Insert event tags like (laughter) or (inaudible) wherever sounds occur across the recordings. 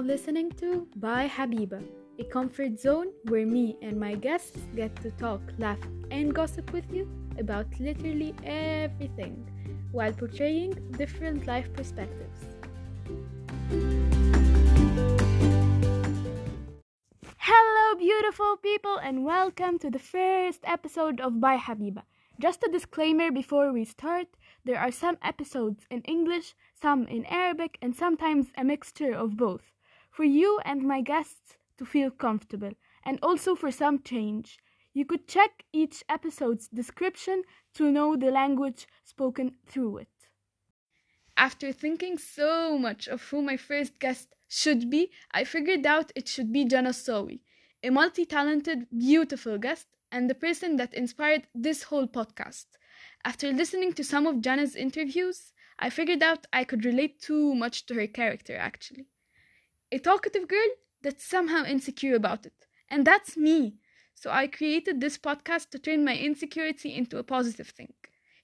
now listening to By Habiba, a comfort zone where me and my guests get to talk, laugh, and gossip with you about literally everything while portraying different life perspectives. Hello, beautiful people, and welcome to the first episode of By Habiba. Just a disclaimer before we start there are some episodes in English, some in Arabic, and sometimes a mixture of both, for you and my guests to feel comfortable, and also for some change. You could check each episode's description to know the language spoken through it. After thinking so much of who my first guest should be, I figured out it should be Jana Sawi, a multi talented, beautiful guest, and the person that inspired this whole podcast. After listening to some of Jana's interviews, I figured out I could relate too much to her character, actually. A talkative girl that's somehow insecure about it. And that's me. So I created this podcast to turn my insecurity into a positive thing.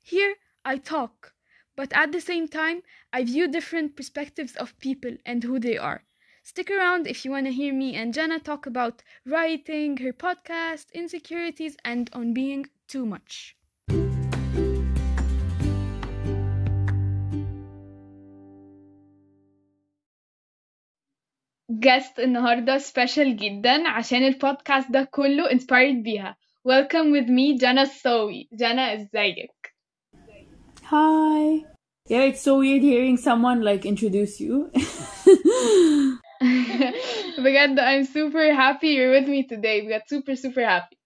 Here, I talk, but at the same time, I view different perspectives of people and who they are. Stick around if you want to hear me and Jenna talk about writing, her podcast, insecurities, and on being too much. guest النهاردة سبيشال جدا عشان البودكاست ده كله inspired بيها welcome with me جانا الصاوي جانا ازيك Hi. Yeah, it's so weird hearing someone like introduce you. (laughs) بجد I'm super happy you're with me today بجد super super happy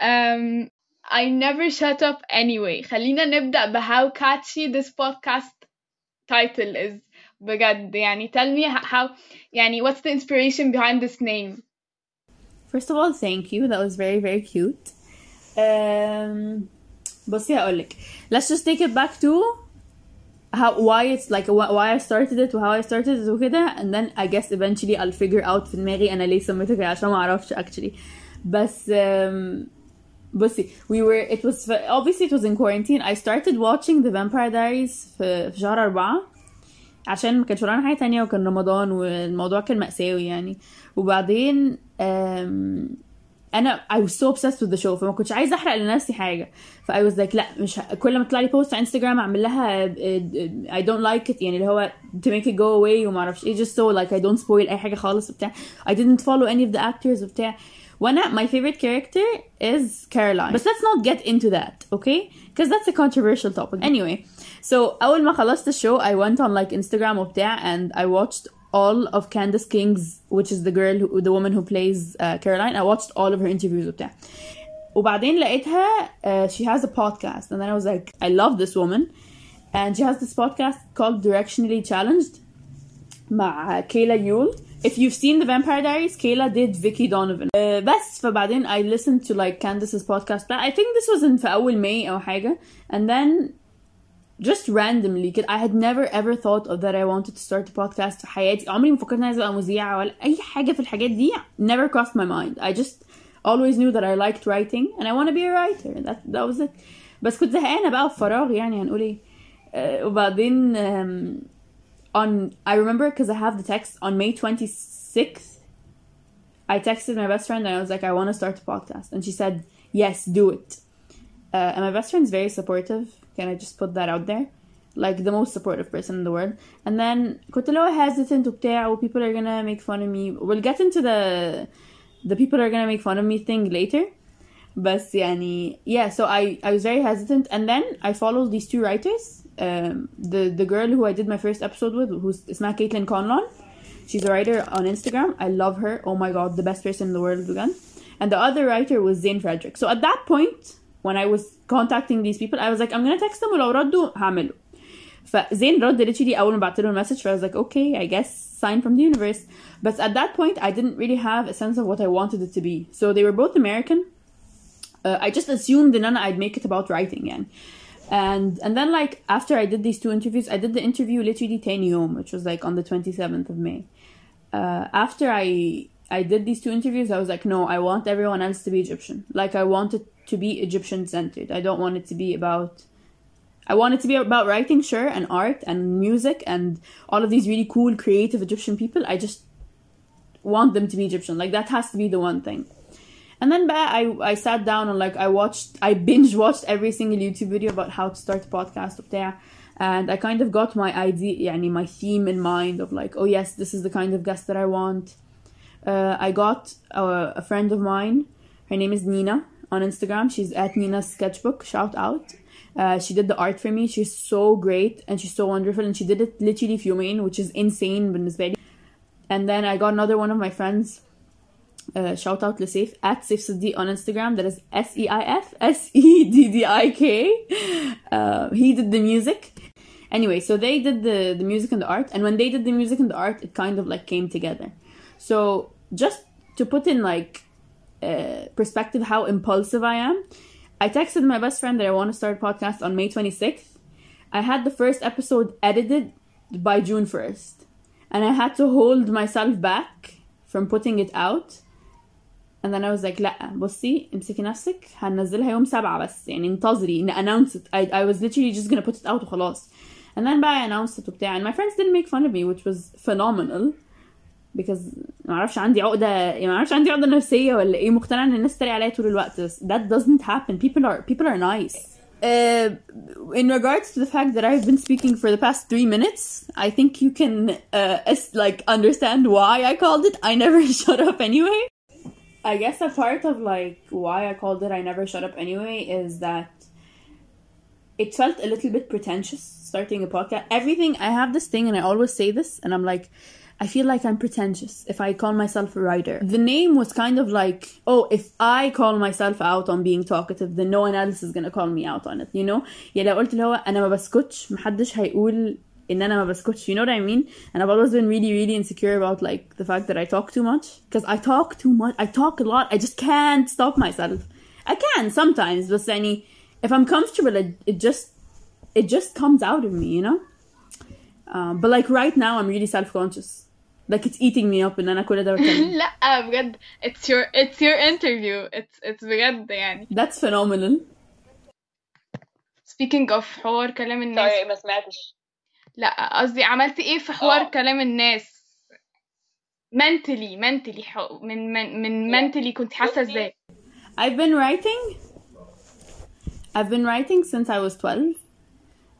um, I never shut up anyway خلينا نبدأ ب how catchy this podcast title is بجد يعني tell me how يعني what's the inspiration behind this name First of all, thank you. That was very very cute. Um, بصي هقولك. Let's just take it back to how why it's like why I started it وhow I started it وكده and then I guess eventually I'll figure out في دماغي أنا ليه سميته كده عشان ما أعرفش actually. بس um, بصي we were it was obviously it was in quarantine. I started watching The Vampire Diaries في في شهر أربعة. عشان ما كانش ورانا حاجة تانية وكان رمضان والموضوع كان مأساوي يعني وبعدين um, أنا I was so obsessed with the show فما كنتش عايزه احرق لنفسي حاجة ف I was like لا مش. كل ما تطلع لي بوست على انستجرام اعمل لها I don't like it يعني اللي هو to make it go away وما أعرفش إيه just so like I don't spoil اي حاجة خالص وبتاع I didn't follow any of the actors وبتاع وأنا my favorite character is Caroline but let's not get into that okay because that's a controversial topic anyway So اول ما خلصت الشو I went on like Instagram وبتاع and I watched all of Candice King's which is the girl who, the woman who plays uh, Caroline. I watched all of her interviews وبتاع. وبعدين لقيتها uh, she has a podcast. And then I was like I love this woman. And she has this podcast called Directionally Challenged مع Kayla Ewell. If you've seen the Vampire Diaries Kayla did Vicki Donovan. Uh, بس فبعدين I listened to like Candice's podcast. But I think this was in في أول May أو حاجة. And then just randomly كده I had never ever thought of that I wanted to start a podcast في حياتي عمري ما فكرت اني عايزة ابقى مذيعة ولا أي حاجة في الحاجات دي never crossed my mind I just always knew that I liked writing and I want to be a writer that that was it بس كنت زهقانة بقى في فراغ يعني هنقول ايه uh, وبعدين um, on I remember because I have the text on May 26th I texted my best friend and I was like I want to start a podcast and she said yes do it uh, and my best friend's very supportive can I just put that out there like the most supportive person in the world and then كنت اللي هو hesitant وبتاع people are gonna make fun of me we'll get into the the people are gonna make fun of me thing later بس يعني yeah so I I was very hesitant and then I followed these two writers um, the the girl who I did my first episode with who's اسمها Caitlin Conlon she's a writer on Instagram I love her oh my god the best person in the world again and the other writer was Zane Frederick so at that point when I was contacting these people I was like I'm gonna text them ولو ردوا هعمله فزين رد literally أول ما بعت له المسج I was like okay I guess sign from the universe but at that point I didn't really have a sense of what I wanted it to be so they were both American uh, I just assumed in I'd make it about writing يعني and and then like after I did these two interviews I did the interview literally 10 يوم which was like on the 27th of May uh, after I I did these two interviews I was like no I want everyone else to be Egyptian like I want it to be Egyptian centered I don't want it to be about I want it to be about writing sure and art and music and all of these really cool creative Egyptian people I just want them to be Egyptian. Like that has to be the one thing. And then بقى I I sat down and like I watched I binge watched every single YouTube video about how to start a podcast وبتاع and I kind of got my idea يعني my theme in mind of like oh yes this is the kind of guest that I want. Uh, I got a, a friend of mine. Her name is Nina on Instagram. She's at Nina's Sketchbook. Shout out. Uh, she did the art for me. She's so great and she's so wonderful. And she did it literally في يومين, which is insane بالنسبة لي. And then I got another one of my friends. Uh, shout out لسيف at Saif Siddiq on Instagram. That is S E I F S E D D I K. Uh, he did the music. Anyway, so they did the, the music and the art. And when they did the music and the art, it kind of like came together. So just to put in like uh, perspective how impulsive I am, I texted my best friend that I want to start a podcast on May 26th. I had the first episode edited by June 1st. And I had to hold myself back from putting it out. And then I was like, لا بصي امسكي نفسك هنزلها يوم سبعة بس يعني انتظري ان announce it. I, I was literally just gonna put it out وخلاص. And then بقى I announced it وبتاع and my friends didn't make fun of me which was phenomenal. because ما اعرفش عندي عقده يعني ما اعرفش عندي عقده نفسيه ولا ايه مقتنعه ان الناس تتريق عليا طول الوقت بس that doesn't happen people are people are nice uh, in regards to the fact that I've been speaking for the past three minutes, I think you can uh, es- like understand why I called it I never (laughs) shut up anyway. I guess a part of like why I called it I never shut up anyway is that it felt a little bit pretentious starting a podcast. Everything I have this thing and I always say this and I'm like I feel like I'm pretentious if I call myself a writer. The name was kind of like, oh, if I call myself out on being talkative, then no one else is gonna call me out on it, you know? يعني لو قلت اللي هو أنا ما بسكتش محدش هيقول إن أنا ما بسكتش, you know what I mean? And I've always been really, really insecure about like the fact that I talk too much. Because I talk too much, I talk a lot, I just can't stop myself. I can sometimes, but يعني, if I'm comfortable, it, it just, it just comes out of me, you know? Um, but like right now, I'm really self-conscious. Like it's eating me up ان انا كل ده بتكلم. لا بجد it's your it's your interview it's it's بجد يعني That's phenomenal. speaking of حوار كلام الناس سوري ما سمعتش لا قصدي عملتي ايه في حوار اه. كلام الناس mentally mentally حو... من من من Yeah. mentally كنت حاسه بصي. ازاي I've been writing. I've been writing since I was 12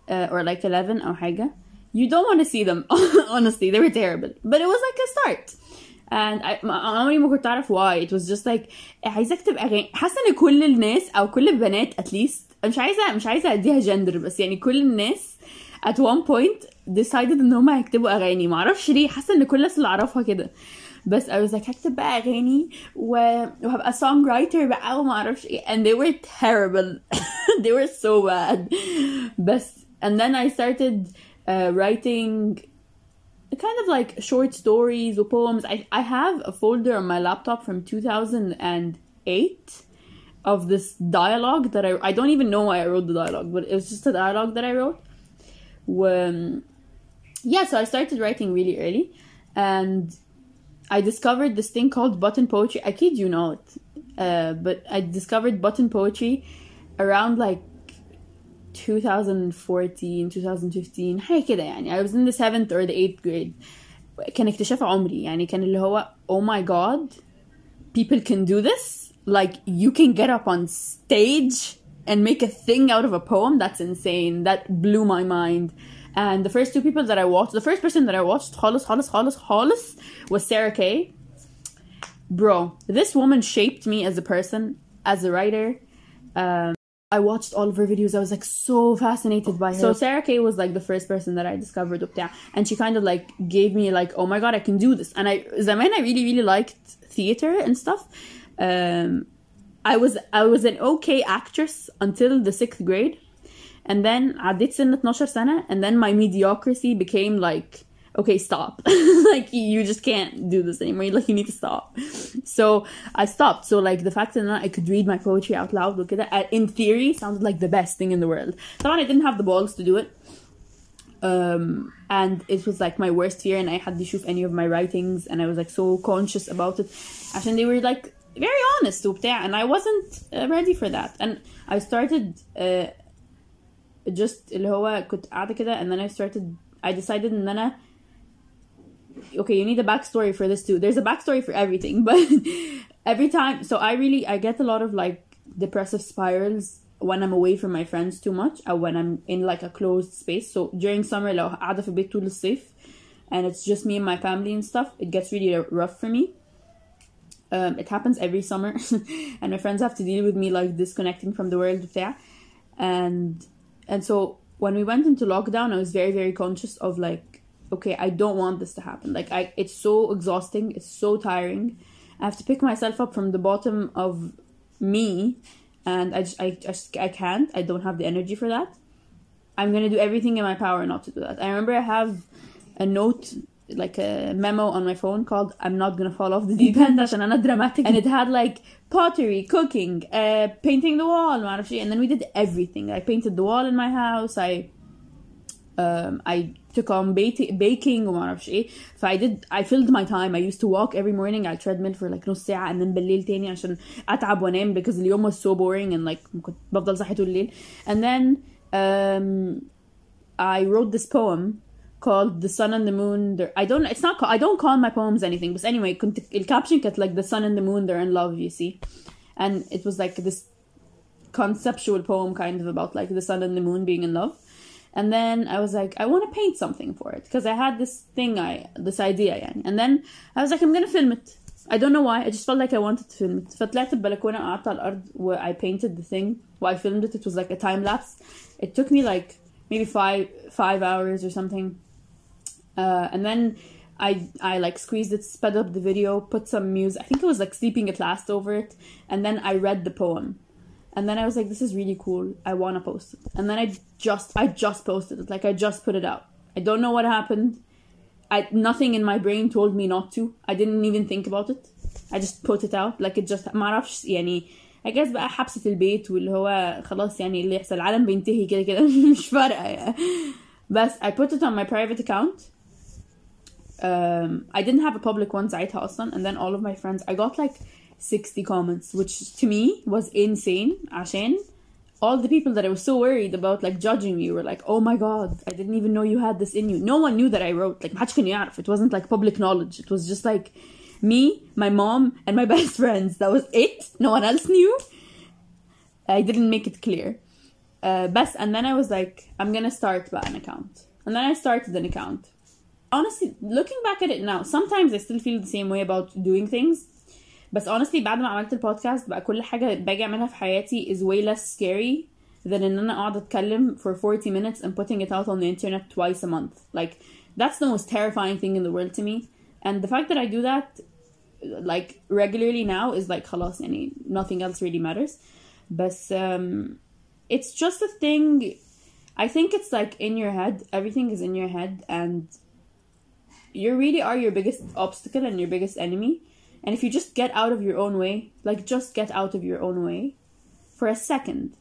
uh, or like 11 or حاجة. You don't want to see them, honestly. They were terrible. But it was like a start. And I ما- عمري ما كنت أعرف why. It was just like عايزة أكتب أغاني. حاسة إن كل الناس أو كل البنات at least مش عايزة مش عايزة أديها gender بس يعني كل الناس at one point decided إن هما هيكتبوا أغاني. معرفش ليه. حاسة إن كل الناس اللي أعرفها كده. بس I was like هكتب بقى أغاني و... وهبقى song writer بقى وما أعرفش إيه. And they were terrible. they were so bad. بس and then I started uh, writing kind of like short stories or poems. I, I have a folder on my laptop from 2008 of this dialogue that I I don't even know why I wrote the dialogue, but it was just a dialogue that I wrote. When yeah, so I started writing really early, and I discovered this thing called button poetry. I kid you not, uh, but I discovered button poetry around like 2014 2015 حاجة كده يعني I was in the 7th or the 8th grade كان اكتشاف عمري يعني كان اللي هو oh my god people can do this like you can get up on stage and make a thing out of a poem that's insane that blew my mind and the first two people that I watched the first person that I watched خالص خالص خالص خالص was Sarah Kay bro this woman shaped me as a person as a writer um, I watched all of her videos. I was like so fascinated by her. So Sarah Kay was like the first person that I discovered وبتاع. and she kind of like gave me like oh my god I can do this and I زمان I really really liked theater and stuff. Um, I was I was an okay actress until the sixth grade and then عديت سن 12 سنة and then my mediocrity became like okay stop (laughs) like you just can't do this anymore like (laughs) you need to stop so I stopped so like the fact that I could read my poetry out loud look at that uh, in theory sounded like the best thing in the world طبعا I didn't have the balls to do it um and it was like my worst fear and I had to shoot any of my writings and I was like so conscious about it عشان they were like very honest وبتاع and I wasn't uh, ready for that and I started uh, just اللي هو كنت قاعدة كده and then I started I decided ان انا okay, you need a backstory for this too. There's a backstory for everything, (laughs) but every time, so I really I get a lot of like depressive spirals when I'm away from my friends too much, or when I'm in like a closed space. So during summer, لو قاعدة في البيت طول الصيف, and it's just me and my family and stuff, it gets really rough for me. Um, it happens every summer, (laughs) and my friends have to deal with me like disconnecting from the world بتاع. and and so when we went into lockdown, I was very very conscious of like, okay, I don't want this to happen. Like I, it's so exhausting, it's so tiring. I have to pick myself up from the bottom of me, and I just I just I can't. I don't have the energy for that. I'm gonna do everything in my power not to do that. I remember I have a note like a memo on my phone called I'm not gonna fall off the deep end (laughs) عشان أنا dramatic and it had like pottery, cooking, uh, painting the wall ما أعرف شيء. and then we did everything I painted the wall in my house I um, I took on bait- baking وما أعرفش إيه ف I did I filled my time I used to walk every morning على treadmill for like نص ساعة and then بالليل تاني عشان أتعب وأنام because اليوم was so boring and like كنت بفضل صاحي طول الليل and then um, I wrote this poem called The Sun and the Moon. They're, I don't. It's not. ca- I don't call my poems anything. But anyway, كنت الكابشن كانت like the sun and the moon. They're in love. You see, and it was like this conceptual poem kind of about like the sun and the moon being in love. And then I was like, I want to paint something for it because I had this thing, I this idea, يعني. And then I was like, I'm gonna film it. I don't know why. I just felt like I wanted to film it. فطلعت البلكونة قعدت على الأرض where I painted the thing. While I filmed it, it was like a time lapse. It took me like maybe five five hours or something. Uh, and then I I like squeezed it, sped up the video, put some music. I think it was like sleeping at last over it, and then I read the poem, and then I was like, this is really cool. I want to post it, and then I just I just posted it, like I just put it out. I don't know what happened. I nothing in my brain told me not to. I didn't even think about it. I just put it out like it just ما اعرفش يعني I guess بقى حبسة البيت واللي هو خلاص يعني اللي يحصل العالم بينتهي كده كده (laughs) مش فارقة يعني. بس I put it on my private account um, I didn't have a public one ساعتها أصلا and then all of my friends I got like 60 comments which to me was insane عشان all the people that I was so worried about like judging me were like oh my god I didn't even know you had this in you no one knew that I wrote like محدش كان يعرف it wasn't like public knowledge it was just like me my mom and my (laughs) best friends that was it no one else knew I didn't make it clear uh, بس and then I was like I'm gonna start by an account and then I started an account honestly looking back at it now sometimes I still feel the same way about doing things بس honestly بعد ما عملت البودكاست بقى كل حاجة باجي أعملها في حياتي is way less scary than إن أنا أقعد أتكلم for 40 minutes and putting it out on the internet twice a month like that's the most terrifying thing in the world to me and the fact that I do that like regularly now is like خلاص يعني nothing else really matters بس um, it's just a thing I think it's like in your head everything is in your head and you really are your biggest obstacle and your biggest enemy and if you just get out of your own way like just get out of your own way for a second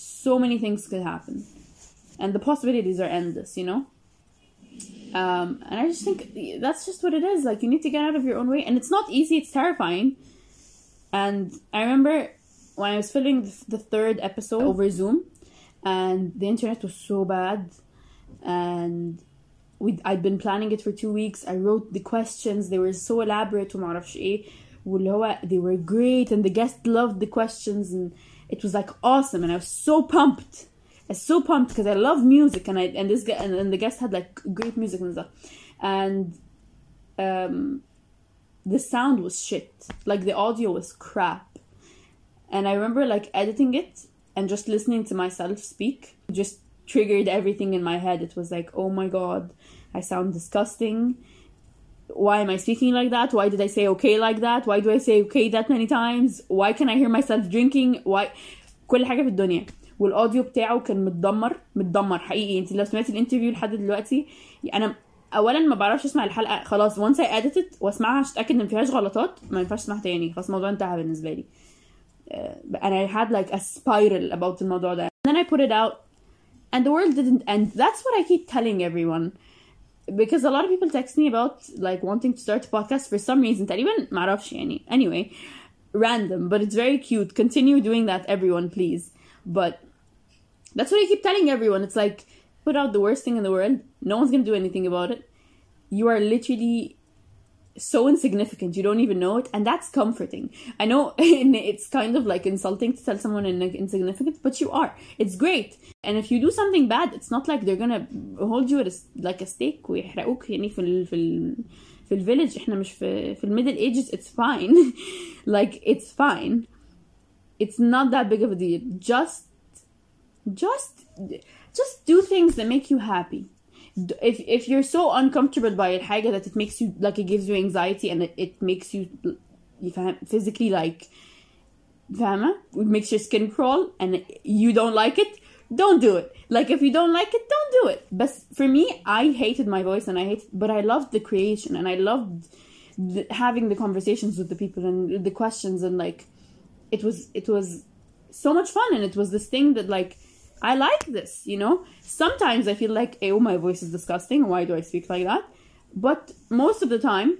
so many things could happen. And the possibilities are endless you know? Um, and i just think that's just what it is. Like you need to get out of your own way. And it's not easy. It's terrifying. And i remember when i was filming the, the third episode over zoom and the internet was so bad. And we I'd been planning it for two weeks. I wrote the questions. They were so elaborate وما اعرفش ايه واللي هو they were great and the guest loved the questions and it was like awesome and I was so pumped. I was so pumped because I love music and I and this guy and, and the guest had like great music and stuff and um the sound was shit. Like the audio was crap. And I remember like editing it and just listening to myself speak just triggered everything in my head. It was like, oh my god, I sound disgusting. Why am I speaking like that? Why did I say okay like that? Why do I say okay that many times? Why can I hear myself drinking? Why كل حاجة في الدنيا والاوديو بتاعه كان متدمر متدمر حقيقي انت لو سمعتي الانترفيو لحد دلوقتي انا اولا ما بعرفش اسمع الحلقه خلاص once I edited واسمعها عشان اتاكد ان مفيهاش غلطات ما ينفعش اسمعها تاني خلاص الموضوع انتهى بالنسبه لي uh, and I had like a spiral about الموضوع ده and then I put it out and the world didn't end that's what I keep telling everyone because a lot of people text me about like wanting to start a podcast for some reason تقريبا معرفش يعني anyway random but it's very cute continue doing that everyone please but that's what I keep telling everyone it's like put out the worst thing in the world no one's gonna do anything about it you are literally so insignificant you don't even know it and that's comforting i know (laughs) it's kind of like insulting to tell someone in insignificant but you are it's great and if you do something bad it's not like they're gonna hold you at a, like a stake ويحرقوك يعني في ال في ال في الفيلج احنا مش في في الميدل ages it's fine (laughs) like it's fine it's not that big of a deal just just just do things that make you happy if if you're so uncomfortable by الحاجة that it makes you like it gives you anxiety and it, it makes you you فاهم physically like فاهمة it makes your skin crawl and you don't like it don't do it like if you don't like it don't do it but for me I hated my voice and I hate but I loved the creation and I loved the, having the conversations with the people and the questions and like it was it was so much fun and it was this thing that like I like this, you know? Sometimes I feel like, oh, my voice is disgusting. Why do I speak like that? But most of the time,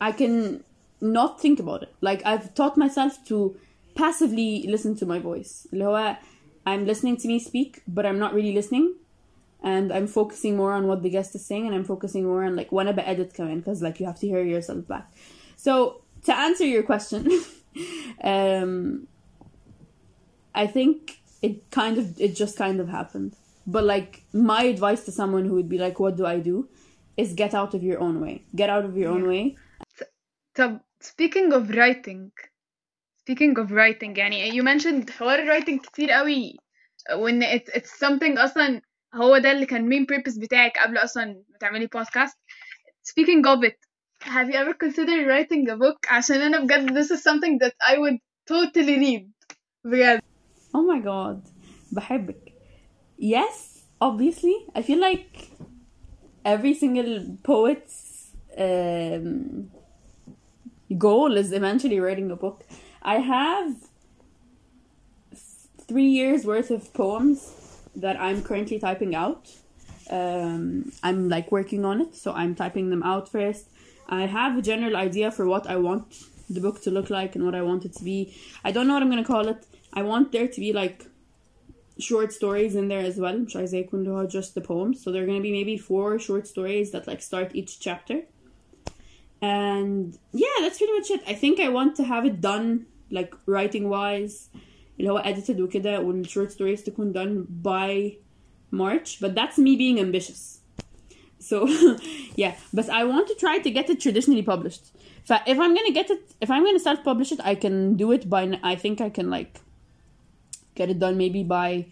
I can not think about it. Like, I've taught myself to passively listen to my voice. I'm listening to me speak, but I'm not really listening. And I'm focusing more on what the guest is saying, and I'm focusing more on like when I edit come in, because like you have to hear yourself back. So to answer your question, (laughs) um, I think it kind of it just kind of happened. But like my advice to someone who would be like, "What do I do?" is get out of your own way. Get out of your own way. طب speaking of writing speaking of writing يعني you mentioned حوار writing كتير قوي وان it, it's something اصلا هو ده اللي كان main purpose بتاعك قبل اصلا ما تعملي podcast speaking of it have you ever considered writing a book عشان انا بجد this is something that I would totally read بجد Oh my god. بحبك. Yes, obviously. I feel like every single poet's um, goal is eventually writing a book. I have three years worth of poems that I'm currently typing out. Um, I'm like working on it, so I'm typing them out first. I have a general idea for what I want the book to look like and what I want it to be. I don't know what I'm gonna call it. I want there to be like short stories in there as well. مش عايزة يكون just the poems. So there are gonna be maybe four short stories that like start each chapter. And yeah, that's pretty much it. I think I want to have it done like writing wise اللي هو edited وكده والshort stories تكون done by March. But that's me being ambitious. So (laughs) yeah, but I want to try to get it traditionally published. if I'm gonna get it, if I'm gonna self publish it, I can do it by. I think I can like get it done maybe by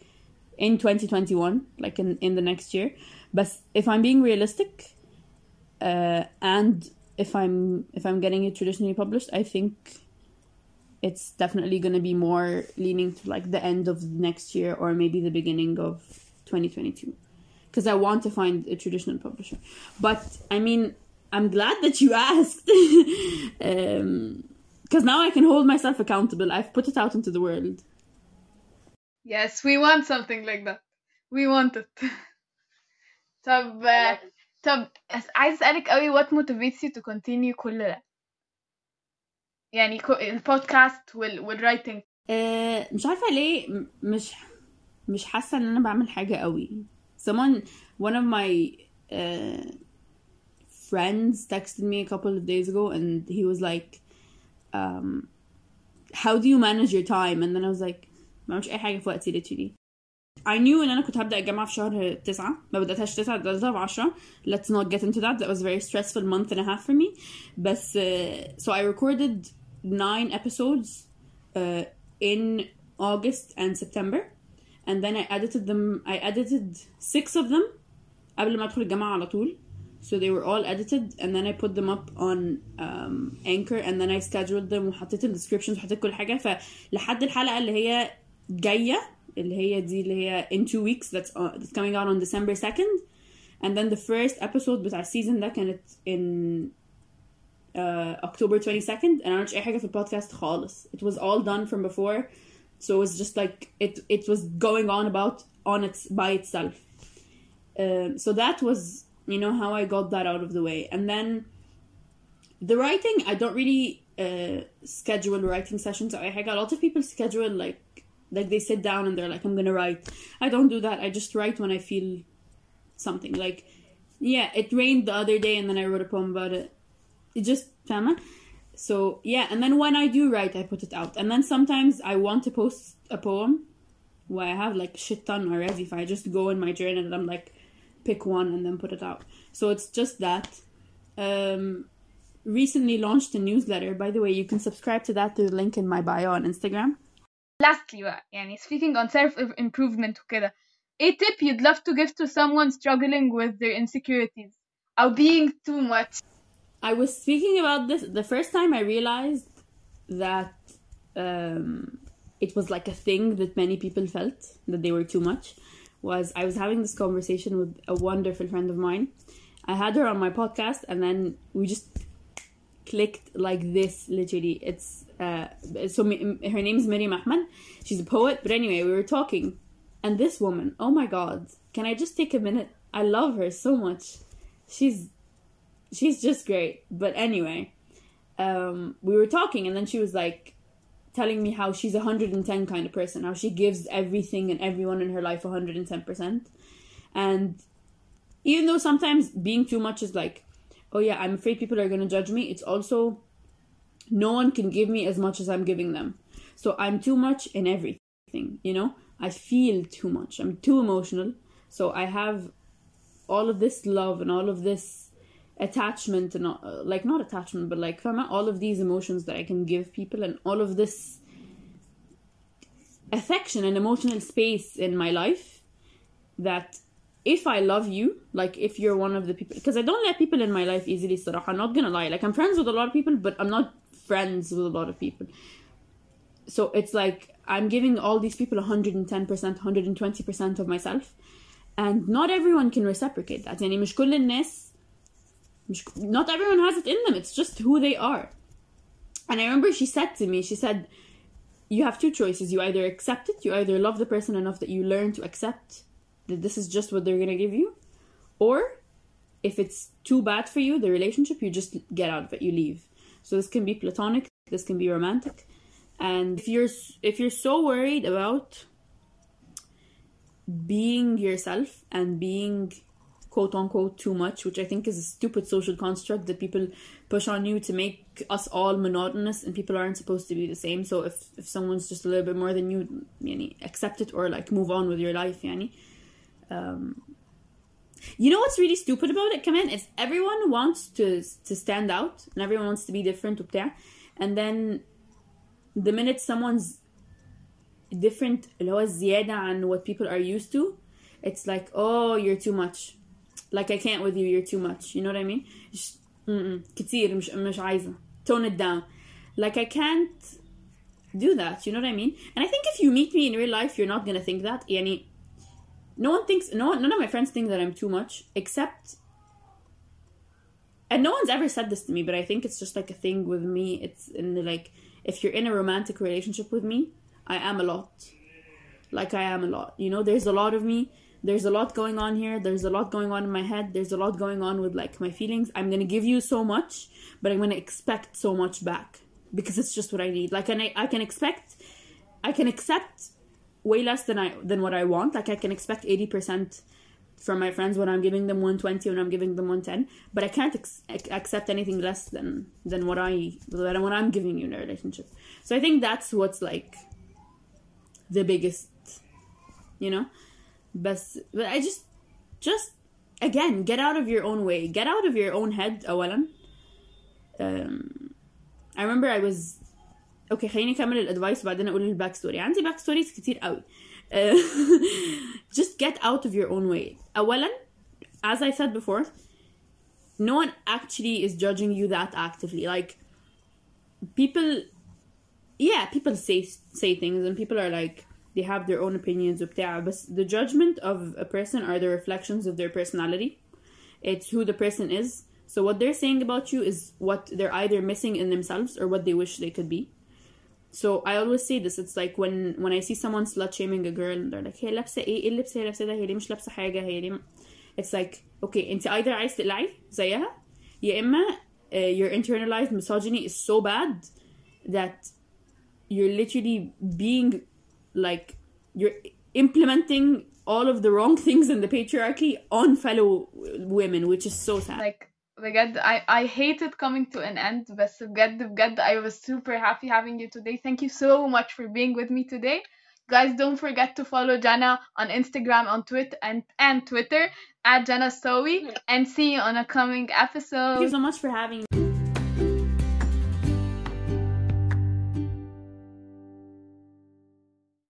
in 2021, like in in the next year. But if I'm being realistic, uh, and if I'm if I'm getting it traditionally published, I think it's definitely gonna be more leaning to like the end of next year or maybe the beginning of 2022 because I want to find a traditional publisher. But I mean, I'm glad that you (laughs) asked because (laughs) um, now I can hold myself accountable. I've put it out into the world. Yes, we want something like that. We want it. (laughs) طب طب عايز اسالك قوي what motivates you to continue كل ده يعني البودكاست وال والرايتنج أه مش عارفه ليه مش مش حاسه ان انا بعمل حاجه قوي someone one of my uh, friends texted me a couple of days ago and he was like um, how do you manage your time and then I was like ما بعملش اي حاجة في وقتي literally I knew ان أنا كنت هبدا الجامعة في شهر تسعة ما بداتهاش تسعة بداتها في عشرة let's not get into that that was very stressful month and a half for me بس uh, so I recorded nine episodes uh, in August and September and then I edited them I edited six of them قبل ما ادخل الجامعة على طول so they were all edited and then I put them up on um, Anchor and then I scheduled them وحطيت الديسكريبشنز وحطيت كل حاجة فلحد الحلقة اللي هي جاية اللي هي دي اللي هي in two weeks that's, uh, that's coming out on December 2nd and then the first episode بتاع السيزون ده كانت in uh, October 22nd and أنا مش أي حاجة في البودكاست خالص it was all done from before so it was just like it it was going on about on its by itself um, so that was you know how I got that out of the way and then the writing I don't really uh, schedule writing sessions I a lot of people schedule like like they sit down and they're like I'm gonna write I don't do that I just write when I feel something like Yeah, it rained the other day and then I wrote a poem about it. It just. So, yeah, and then when I do write, I put it out. And then sometimes I want to post a poem where I have like shit ton already. If I just go in my journal and I'm like, pick one and then put it out. So it's just that. Um, recently launched a newsletter. By the way, you can subscribe to that through the link in my bio on Instagram Lastly بقى يعني speaking on self improvement وكده a tip you'd love to give to someone struggling with their insecurities أو being too much I was speaking about this the first time I realized that um, it was like a thing that many people felt that they were too much was I was having this conversation with a wonderful friend of mine. I had her on my podcast and then we just clicked like this literally it's uh so her name's Miriam Ahmed she's a poet. But anyway we were talking. And this woman oh my god. Can I just take a minute? I love her so much. She's she's just great. But anyway um we were talking. And then she was like telling me how she's a 110 kind of person. How she gives everything and everyone in her life 110% and even though sometimes being too much is like oh yeah i'm afraid people are going to judge me it's also no one can give me as much as I'm giving them. So I'm too much in everything, you know? I feel too much. I'm too emotional. So I have all of this love and all of this attachment and all, uh, like not attachment but like all of these emotions that I can give people and all of this affection and emotional space in my life that if I love you, like if you're one of the people, because I don't let people in my life easily, So I'm not gonna lie. Like I'm friends with a lot of people, but I'm not friends with a lot of people. So it's like I'm giving all these people 110%, 120% of myself. And not everyone can reciprocate that. يعني مش كل الناس مش, not everyone has it in them. It's just who they are. And I remember she said to me, she said, you have two choices. You either accept it, you either love the person enough that you learn to accept that this is just what they're gonna give you, or if it's too bad for you, the relationship, you just get out of it, you leave. So this can be platonic, this can be romantic, and if you're if you're so worried about being yourself and being quote unquote too much, which I think is a stupid social construct that people push on you to make us all monotonous and people aren't supposed to be the same. So if, if someone's just a little bit more than you, yani, accept it or like move on with your life, yani. Um, you know what's really stupid about it, Kaman? It's everyone wants to to stand out and everyone wants to be different وبتاع. And then the minute someone's different اللي هو الزيادة عن what people are used to, it's like, oh, you're too much. Like I can't with you, you're too much. You know what I mean? Just, mm-mm, كتير مش مش عايزة. Tone it down. Like I can't do that. You know what I mean? And I think if you meet me in real life, you're not gonna think that. يعني no one thinks no one, none of my friends think that I'm too much except and no one's ever said this to me but I think it's just like a thing with me. It's in the like if you're in a romantic relationship with me I am a lot. Like I am a lot. You know there's a lot of me. There's a lot going on here. There's a lot going on in my head. There's a lot going on with like my feelings. I'm gonna give you so much but I'm gonna expect so much back because it's just what I need. Like and I, I can expect I can accept way less than I than what I want. Like I can expect eighty percent from my friends when I'm giving them one twenty when I'm giving them one ten, but I can't ex- accept anything less than than what I than what I'm giving you in a relationship. So I think that's what's like the biggest, you know. But but I just just again get out of your own way, get out of your own head. أولا. Um, I remember I was اوكي خليني اكمل الادفايس وبعدين اقول الباك ستوري عندي باك ستوريز كتير قوي (laughs) just get out of your own way اولا as I said before no one actually is judging you that actively like people yeah people say say things and people are like they have their own opinions وبتاع but the judgment of a person are the reflections of their personality it's who the person is so what they're saying about you is what they're either missing in themselves or what they wish they could be so I always say this it's like when when I see someone slut shaming a girl and they're like هي لابسه ايه ايه اللبس هي لابسه ده هي ليه مش لابسه حاجه هي ليه it's like okay انت either عايز تقلعي زيها يا اما uh, your internalized misogyny is so bad that you're literally being like you're implementing all of the wrong things in the patriarchy on fellow women, which is so sad. like بجد I, I hated coming to an end بس بجد بجد I was super happy having you today thank you so much for being with me today guys don't forget to follow Jana on Instagram on Twitter and, and Twitter at Jana Sowi and see you on a coming Thank you episode so much for having me.